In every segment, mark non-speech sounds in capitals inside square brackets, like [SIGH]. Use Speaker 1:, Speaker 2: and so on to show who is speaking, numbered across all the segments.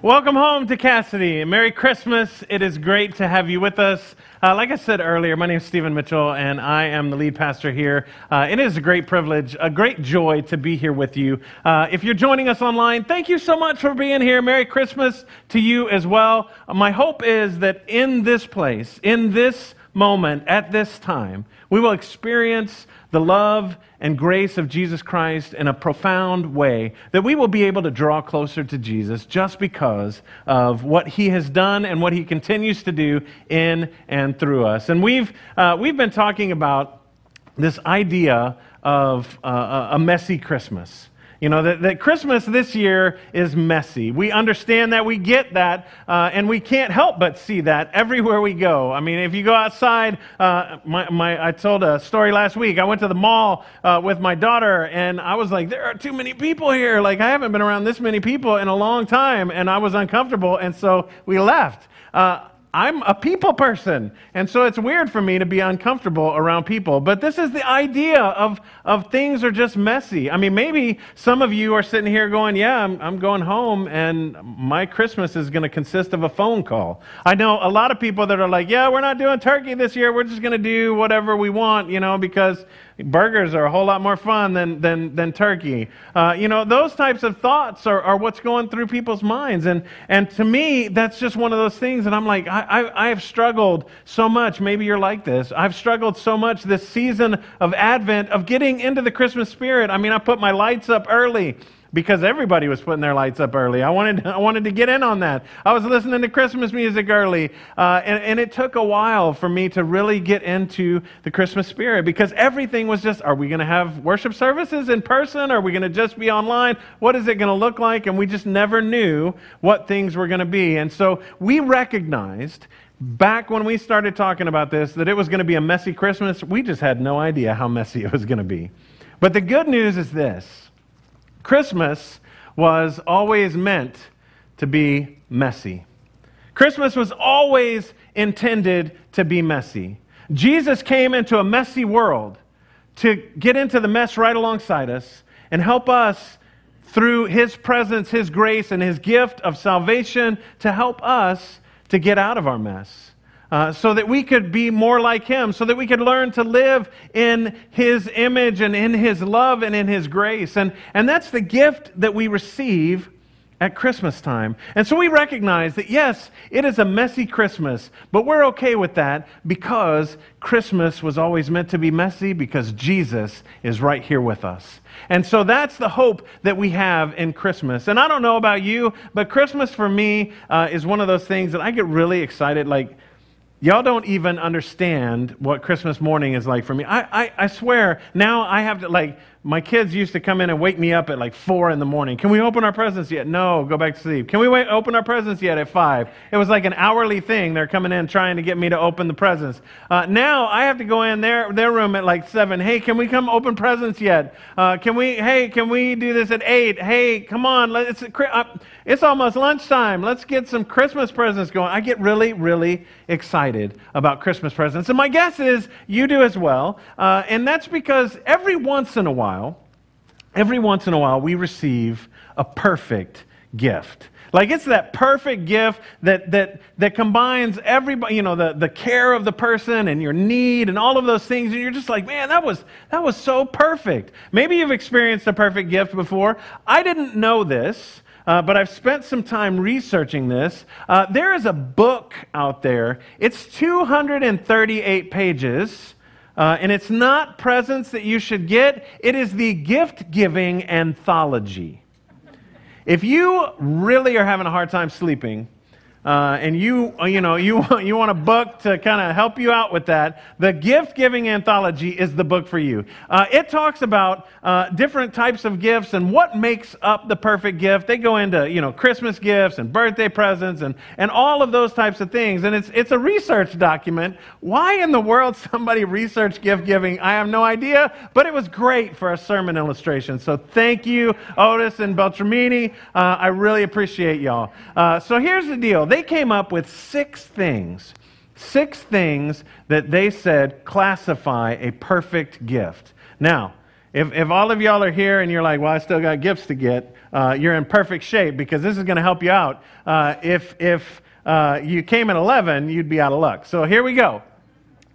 Speaker 1: Welcome home to Cassidy. Merry Christmas. It is great to have you with us. Uh, like I said earlier, my name is Stephen Mitchell, and I am the lead pastor here. Uh, it is a great privilege, a great joy to be here with you. Uh, if you're joining us online, thank you so much for being here. Merry Christmas to you as well. my hope is that in this place, in this moment, at this time, we will experience the love and grace of Jesus Christ in a profound way, that we will be able to draw closer to Jesus just because of what he has done and what he continues to do in and through us. And we've, uh, we've been talking about this idea of uh, a messy Christmas. You know, that, that Christmas this year is messy. We understand that, we get that, uh, and we can't help but see that everywhere we go. I mean, if you go outside, uh, my, my, I told a story last week. I went to the mall uh, with my daughter, and I was like, there are too many people here. Like, I haven't been around this many people in a long time, and I was uncomfortable, and so we left. Uh, I'm a people person. And so it's weird for me to be uncomfortable around people. But this is the idea of, of things are just messy. I mean, maybe some of you are sitting here going, Yeah, I'm, I'm going home and my Christmas is going to consist of a phone call. I know a lot of people that are like, Yeah, we're not doing turkey this year. We're just going to do whatever we want, you know, because burgers are a whole lot more fun than, than, than turkey. Uh, you know, those types of thoughts are, are what's going through people's minds. And, and to me, that's just one of those things. And I'm like, I, I, I have struggled so much. Maybe you're like this. I've struggled so much this season of Advent of getting into the Christmas spirit. I mean, I put my lights up early because everybody was putting their lights up early. I wanted, [LAUGHS] I wanted to get in on that. I was listening to Christmas music early, uh, and, and it took a while for me to really get into the Christmas spirit because everything was just are we going to have worship services in person? Are we going to just be online? What is it going to look like? And we just never knew what things were going to be. And so we recognized back when we started talking about this that it was going to be a messy Christmas. We just had no idea how messy it was going to be. But the good news is this Christmas was always meant to be messy. Christmas was always intended to be messy. Jesus came into a messy world to get into the mess right alongside us and help us through his presence, his grace, and his gift of salvation to help us to get out of our mess uh, so that we could be more like Him, so that we could learn to live in His image and in His love and in His grace. And, and that's the gift that we receive at Christmas time. And so we recognize that, yes, it is a messy Christmas, but we're okay with that because Christmas was always meant to be messy because Jesus is right here with us. And so that's the hope that we have in Christmas. And I don't know about you, but Christmas for me uh, is one of those things that I get really excited. Like, Y'all don't even understand what Christmas morning is like for me. I, I, I swear, now I have to, like, my kids used to come in and wake me up at like four in the morning. Can we open our presents yet? No, go back to sleep. Can we wait, open our presents yet at five? It was like an hourly thing. They're coming in trying to get me to open the presents. Uh, now I have to go in their, their room at like seven. Hey, can we come open presents yet? Uh, can we, hey, can we do this at eight? Hey, come on. It's, uh, it's almost lunchtime. Let's get some Christmas presents going. I get really, really excited about Christmas presents. And my guess is you do as well. Uh, and that's because every once in a while, while, every once in a while, we receive a perfect gift. Like it's that perfect gift that, that, that combines everybody, you know, the, the care of the person and your need and all of those things. And you're just like, man, that was, that was so perfect. Maybe you've experienced a perfect gift before. I didn't know this, uh, but I've spent some time researching this. Uh, there is a book out there, it's 238 pages. Uh, and it's not presents that you should get, it is the gift giving anthology. If you really are having a hard time sleeping, uh, and you, uh, you know, you want, [LAUGHS] you want a book to kind of help you out with that, the Gift Giving Anthology is the book for you. Uh, it talks about uh, different types of gifts and what makes up the perfect gift. They go into, you know, Christmas gifts and birthday presents and, and all of those types of things. And it's, it's a research document. Why in the world [LAUGHS] somebody researched gift giving, I have no idea, but it was great for a sermon illustration. So thank you, Otnes and Beltramini. Uh, I really appreciate y'all. Uh, so here's the deal. They they came up with six things, six things that they said classify a perfect gift. Now, if, if all of y'all are here and you're like, well, I still got gifts to get, uh, you're in perfect shape because this is going to help you out. Uh, if if uh, you came at 11, you'd be out of luck. So here we go.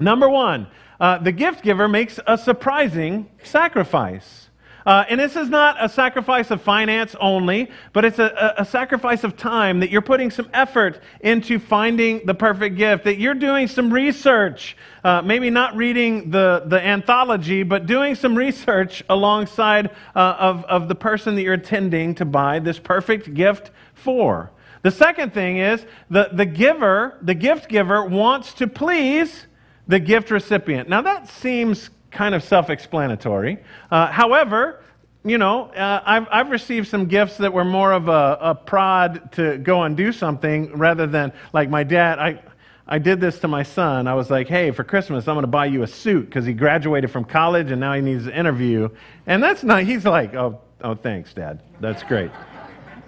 Speaker 1: Number one, uh, the gift giver makes a surprising sacrifice. Uh, and this is not a sacrifice of finance only, but it's a, a, sacrifice of time that you're putting some effort into finding the perfect gift, that you're doing some research, uh, maybe not reading the, the anthology, but doing some research alongside uh, of, of the person that you're intending to buy this perfect gift for. The second thing is the, the giver, the gift giver, wants to please the gift recipient. Now that seems kind of self explanatory. Uh, however, you know, uh, I've, I've received some gifts that were more of a, a prod to go and do something rather than, like my dad, I, I did this to my son. I was like, hey, for Christmas, I'm going to buy you a suit because he graduated from college and now he needs an interview. And that's not, he's like, oh, oh thanks, Dad. That's great.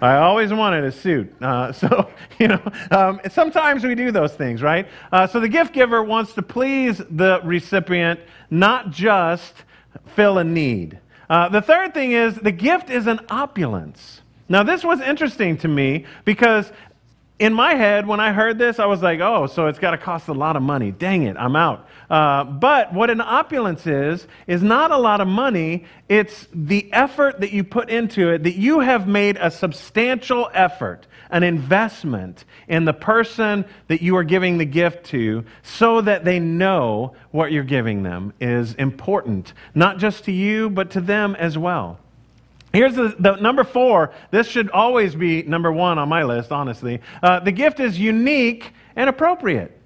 Speaker 1: I always wanted a suit. Uh, [LAUGHS] so, you know, um, sometimes we do those things, right? Uh, so the gift giver wants to please the recipient, not just fill a need. Uh, the third thing is the gift is an opulence. Now, this was interesting to me because in my head, when I heard this, I was like, oh, so it's got to cost a lot of money. Dang it, I'm out. Uh, but what an opulence is, is not a lot of money. It's the effort that you put into it, that you have made a substantial effort, an investment in the person that you are giving the gift to, so that they know what you're giving them is important, not just to you, but to them as well. Here's the, the, number four. This should always be number one on my list, honestly. Uh, the gift is unique and appropriate.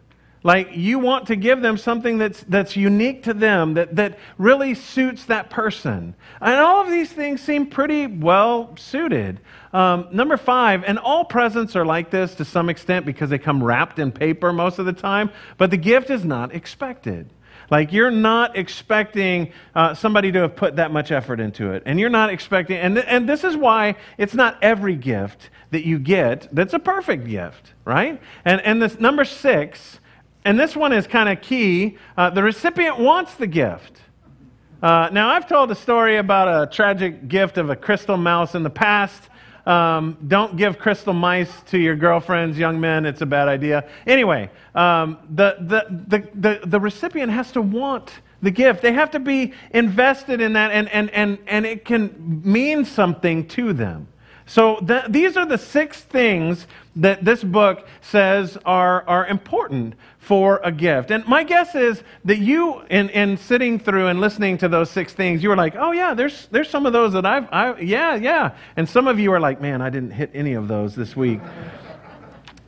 Speaker 1: Like you want to give them something that's, that's unique to them, that, that really suits that person. And all of these things seem pretty well suited. Um, number five, and all presents are like this to some extent because they come wrapped in paper most of the time, but the gift is not expected. Like, you're not expecting uh, somebody to have put that much effort into it. And you're not expecting, and, th- and this is why it's not every gift that you get that's a perfect gift, right? And, and this number six, and this one is kind of key uh, the recipient wants the gift. Uh, now, I've told a story about a tragic gift of a crystal mouse in the past. Um, don't give crystal mice to your girlfriends, young men. It's a bad idea. Anyway, um, the, the, the, the, the recipient has to want the gift. They have to be invested in that, and, and, and, and it can mean something to them. So the, these are the six things that this book says are, are important for a gift. And my guess is that you, in, in sitting through and listening to those six things, you were like, oh, yeah, there's, there's some of those that I've, I, yeah, yeah. And some of you are like, man, I didn't hit any of those this week.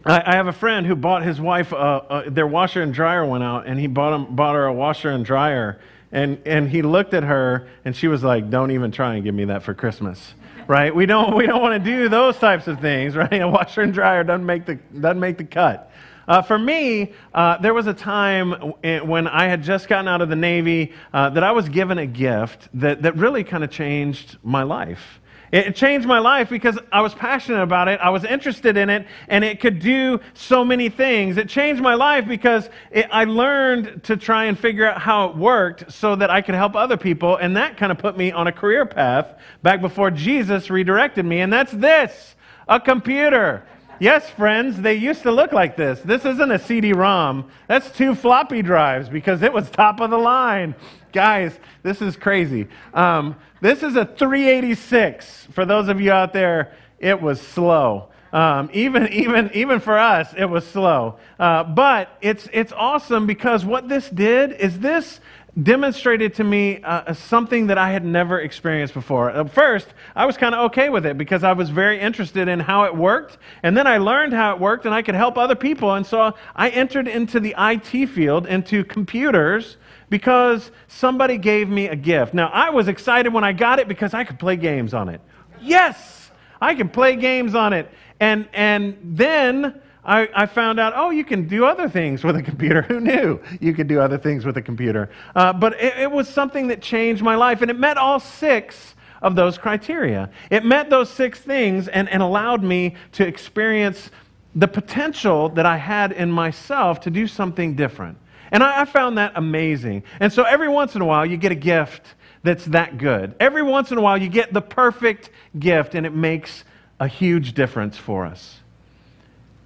Speaker 1: I, have a friend who bought his wife, uh, uh, their washer and dryer went out, and he bought, him, bought her a washer and dryer. And, and he looked at her, and she was like, don't even try and give me that for Christmas right? We don't, we don't want to do those types of things, [LAUGHS] right? A washer and dryer doesn't make the, doesn't make the cut. Uh, for me, uh, there was a time when I had just gotten out of the Navy uh, that I was given a gift that, that really kind of changed my life. It changed my life because I was passionate about it. I was interested in it, and it could do so many things. It changed my life because it, I learned to try and figure out how it worked so that I could help other people, and that kind of put me on a career path back before Jesus redirected me. And that's this a computer. Yes, friends, they used to look like this. This isn't a CD ROM. That's two floppy drives because it was top of the line. Guys, this is crazy. Um, this is a 386. For those of you out there, it was slow. Um, even, even, even for us, it was slow. Uh, but it's, it's awesome because what this did is this demonstrated to me uh, something that I had never experienced before. At first, I was kind of okay with it because I was very interested in how it worked. And then I learned how it worked and I could help other people. And so I entered into the IT field, into computers, because somebody gave me a gift. Now, I was excited when I got it because I could play games on it. Yes, I can play games on it. And, and then I, I, found out, oh, you can do other things with a computer. [LAUGHS] Who knew you could do other things with a computer? Uh, but it, it was something that changed my life, and it met all six of those criteria. It met those six things and, and allowed me to experience the potential that I had in myself to do something different. And I, I found that amazing. And so every once in a while, you get a gift that's that good. Every once in a while, you get the perfect gift, and it makes a huge difference for us.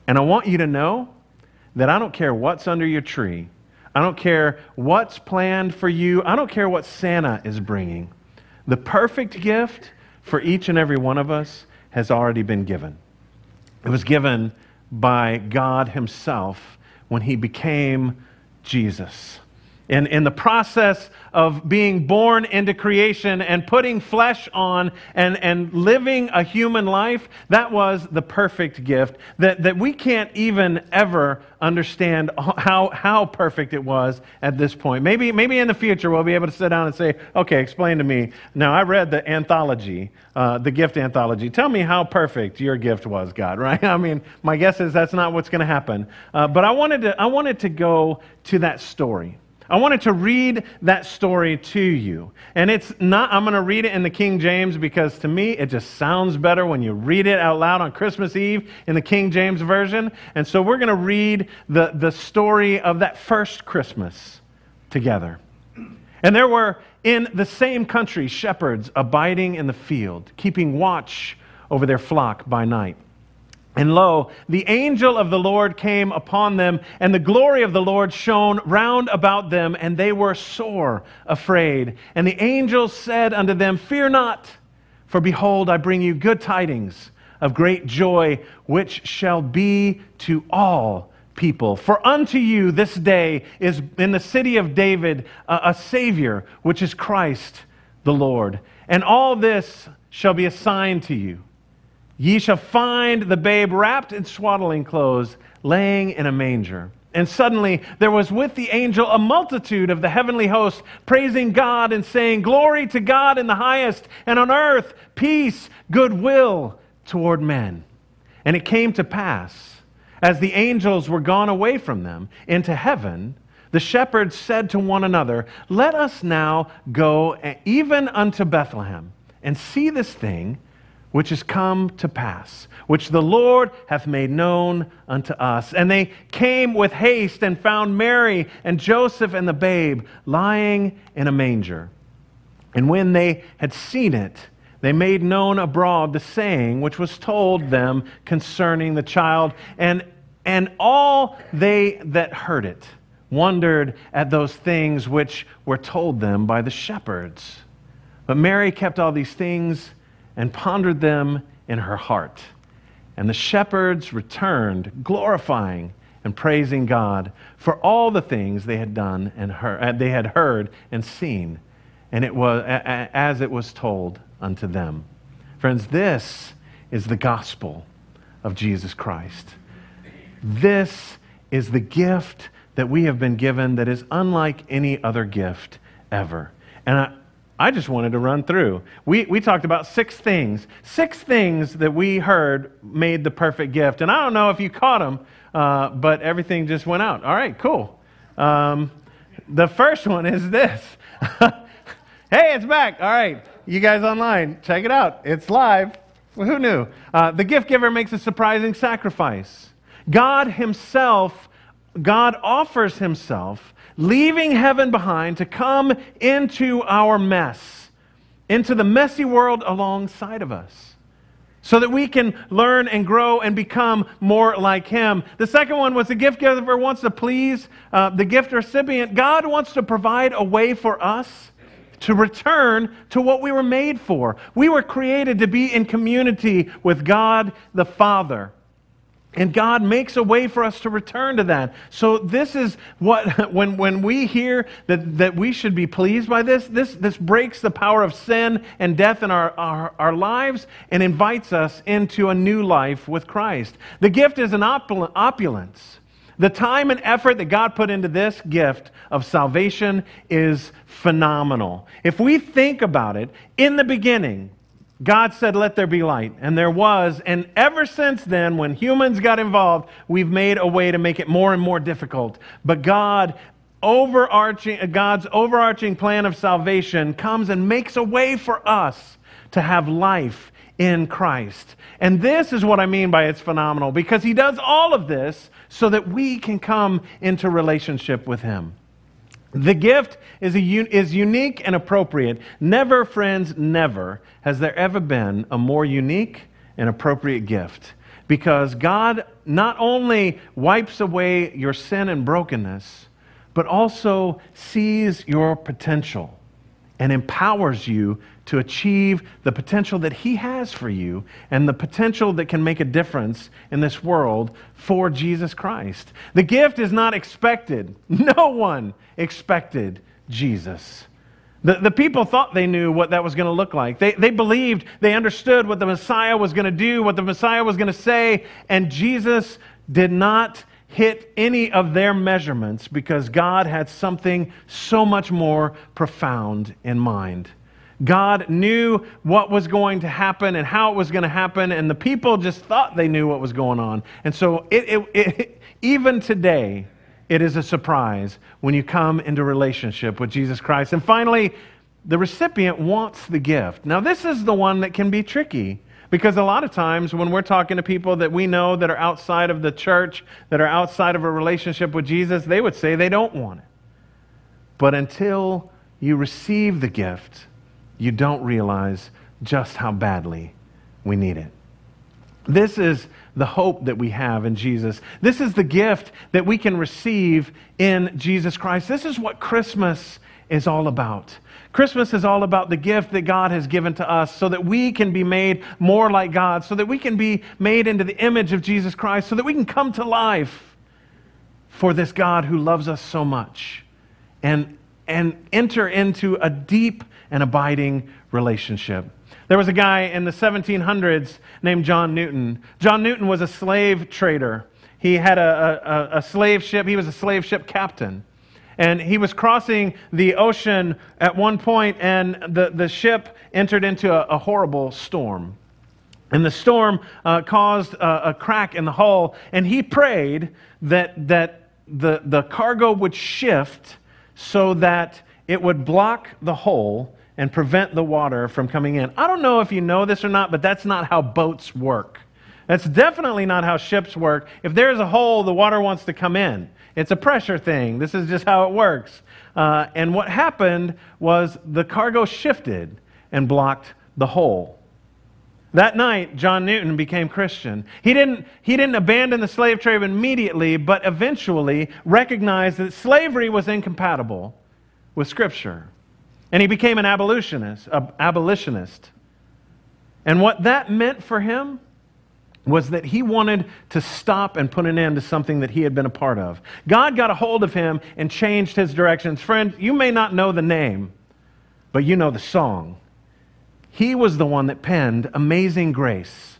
Speaker 1: And I want you to know that I don't care what's under your tree, I don't care what's planned for you, I don't care what Santa is bringing. The perfect gift for each and every one of us has already been given. It was given by God Himself when He became Jesus. In, in the process of being born into creation and putting flesh on and, and living a human life, that was the perfect gift that, that we can't even ever understand how, how perfect it was at this point. Maybe, maybe in the future we'll be able to sit down and say, okay, explain to me. Now, I read the anthology, uh, the gift anthology. Tell me how perfect your gift was, God, [LAUGHS] right? I mean, my guess is that's not what's going to happen. Uh, but I wanted, to, I wanted to go to that story. I wanted to read that story to you. And it's not, I'm going to read it in the King James because to me it just sounds better when you read it out loud on Christmas Eve in the King James Version. And so we're going to read the, the story of that first Christmas together. And there were in the same country shepherds abiding in the field, keeping watch over their flock by night. And lo, the angel of the Lord came upon them, and the glory of the Lord shone round about them, and they were sore afraid. And the angel said unto them, Fear not, for behold, I bring you good tidings of great joy, which shall be to all people. For unto you this day is in the city of David a, a Savior, which is Christ the Lord. And all this shall be a sign to you. Ye shall find the babe wrapped in swaddling clothes, laying in a manger. And suddenly there was with the angel a multitude of the heavenly host, praising God and saying, Glory to God in the highest, and on earth peace, goodwill toward men. And it came to pass, as the angels were gone away from them into heaven, the shepherds said to one another, Let us now go even unto Bethlehem and see this thing which is come to pass, which the Lord hath made known unto us. And they came with haste and found Mary and Joseph and the babe lying in a manger. And when they had seen it, they made known abroad the saying which was told them concerning the child. And, and all they that heard it wondered at those things which were told them by the shepherds. But Mary kept all these things and pondered them in her heart. And the shepherds returned, glorifying and praising God for all the things they had done and heard, uh, they had heard and seen, and it was as it was told unto them. Friends, this is the gospel of Jesus Christ. This is the gift that we have been given that is unlike any other gift ever. And I, I just wanted to run through. We, we talked about six things. Six things that we heard made the perfect gift. And I don't know if you caught them, uh, but everything just went out. All right, cool. Um, the first one is this [LAUGHS] Hey, it's back. All right, you guys online, check it out. It's live. Well, who knew? Uh, the gift giver makes a surprising sacrifice. God Himself, God offers Himself leaving heaven behind to come into our mess, into the messy world alongside of us, so that we can learn and grow and become more like Him. The second one was the gift giver wants to please uh, the gift recipient. God wants to provide a way for us to return to what we were made for. We were created to be in community with God the Father. And God makes a way for us to return to that. So this is what, [LAUGHS] when, when we hear that, that we should be pleased by this, this, this breaks the power of sin and death in our, our, our lives and invites us into a new life with Christ. The gift is an opulence. The time and effort that God put into this gift of salvation is phenomenal. If we think about it, in the beginning, God said, Let there be light. And there was. And ever since then, when humans got involved, we've made a way to make it more and more difficult. But God, overarching, uh, God's overarching plan of salvation comes and makes a way for us to have life in Christ. And this is what I mean by it's phenomenal, because He does all of this so that we can come into relationship with Him. The gift is, a, is unique and appropriate. Never, friends, never has there ever been a more unique and appropriate gift. Because God not only wipes away your sin and brokenness, but also sees your potential and empowers you to achieve the potential that He has for you and the potential that can make a difference in this world for Jesus Christ. The gift is not expected. No one expected Jesus. The, the people thought they knew what that was going to look like. They, they believed, they understood what the Messiah was going to do, what the Messiah was going to say, and Jesus did not hit any of their measurements because God had something so much more profound in mind. God knew what was going to happen and how it was going to happen, and the people just thought they knew what was going on. And so, it, it, it, even today, it is a surprise when you come into relationship with Jesus Christ. And finally, the recipient wants the gift. Now, this is the one that can be tricky because a lot of times when we're talking to people that we know that are outside of the church, that are outside of a relationship with Jesus, they would say they don't want it. But until you receive the gift, you don't realize just how badly we need it. This is the hope that we have in Jesus. This is the gift that we can receive in Jesus Christ. This is what Christmas is all about. Christmas is all about the gift that God has given to us so that we can be made more like God, so that we can be made into the image of Jesus Christ, so that we can come to life for this God who loves us so much and, and enter into a deep and abiding relationship. There was a guy in the 1700s named John Newton. John Newton was a slave trader. He had a, a, a slave ship, he was a slave ship captain. And he was crossing the ocean at one point, and the, the ship entered into a, a horrible storm. And the storm uh, caused a, a, crack in the hull, and he prayed that, that the, the cargo would shift so that it would block the hole and prevent the water from coming in. I don't know if you know this or not, but that's not how boats work. That's definitely not how ships work. If there's a hole, the water wants to come in. It's a pressure thing. This is just how it works. Uh, and what happened was the cargo shifted and blocked the hole. That night, John Newton became Christian. He didn't, he didn't abandon the slave trade immediately, but eventually recognized that slavery was incompatible with Scripture. And he became an abolitionist, abolitionist. And what that meant for him was that he wanted to stop and put an end to something that he had been a part of. God got a hold of him and changed his directions. Friend, you may not know the name, but you know the song. He was the one that penned Amazing Grace.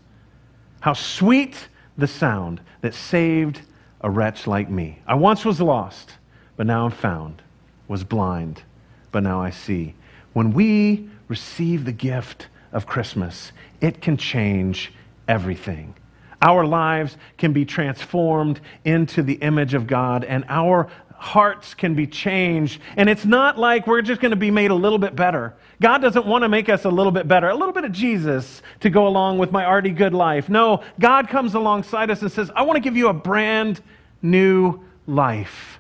Speaker 1: How sweet the sound that saved a wretch like me. I once was lost, but now I'm found, was blind, but now I see. When we receive the gift of Christmas, it can change everything. Our lives can be transformed into the image of God, and our hearts can be changed. And it's not like we're just going to be made a little bit better. God doesn't want to make us a little bit better, a little bit of Jesus to go along with my already good life. No, God comes alongside us and says, I want to give you a brand new life.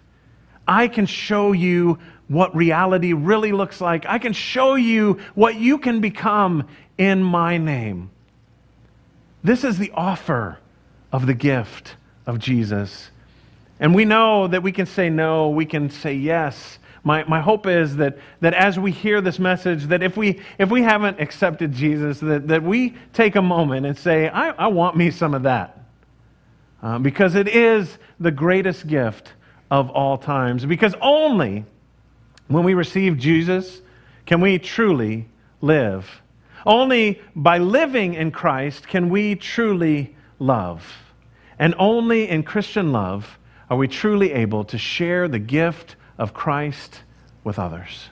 Speaker 1: I can show you what reality really looks like. I can show you what you can become in my name. This is the offer of the gift of Jesus. And we know that we can say no, we can say yes. My, my hope is that, that as we hear this message, that if we, if we haven't accepted Jesus, that, that we take a moment and say, I, I want me some of that. Uh, because it is the greatest gift of all times. Because only when we receive Jesus can we truly live only by living in Christ can we truly love. And only in Christian love are we truly able to share the gift of Christ with others.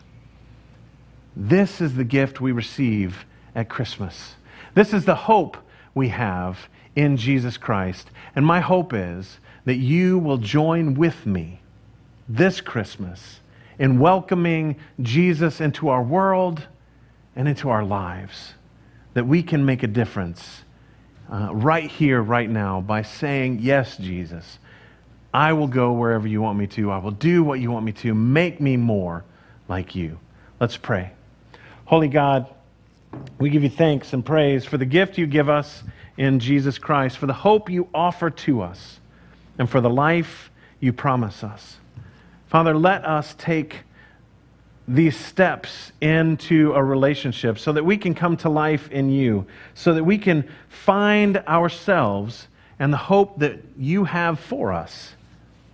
Speaker 1: This is the gift we receive at Christmas. This is the hope we have in Jesus Christ. And my hope is that you will join with me this Christmas in welcoming Jesus into our world and into our lives, that we can make a difference uh, right here, right now, by saying, Yes, Jesus. I will go wherever you want me to. I will do what you want me to. Make me more like you. Let's pray. Holy God, we give you thanks and praise for the gift you give us in Jesus Christ, for the hope you offer to us, and for the life you promise us. Father, let us take these steps into a relationship so that we can come to life in you, so that we can find ourselves and the hope that you have for us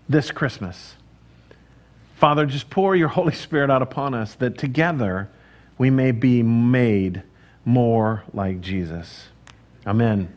Speaker 1: this Christmas. Father, just pour your Holy Spirit out upon us that together we may be made more like Jesus. Amen.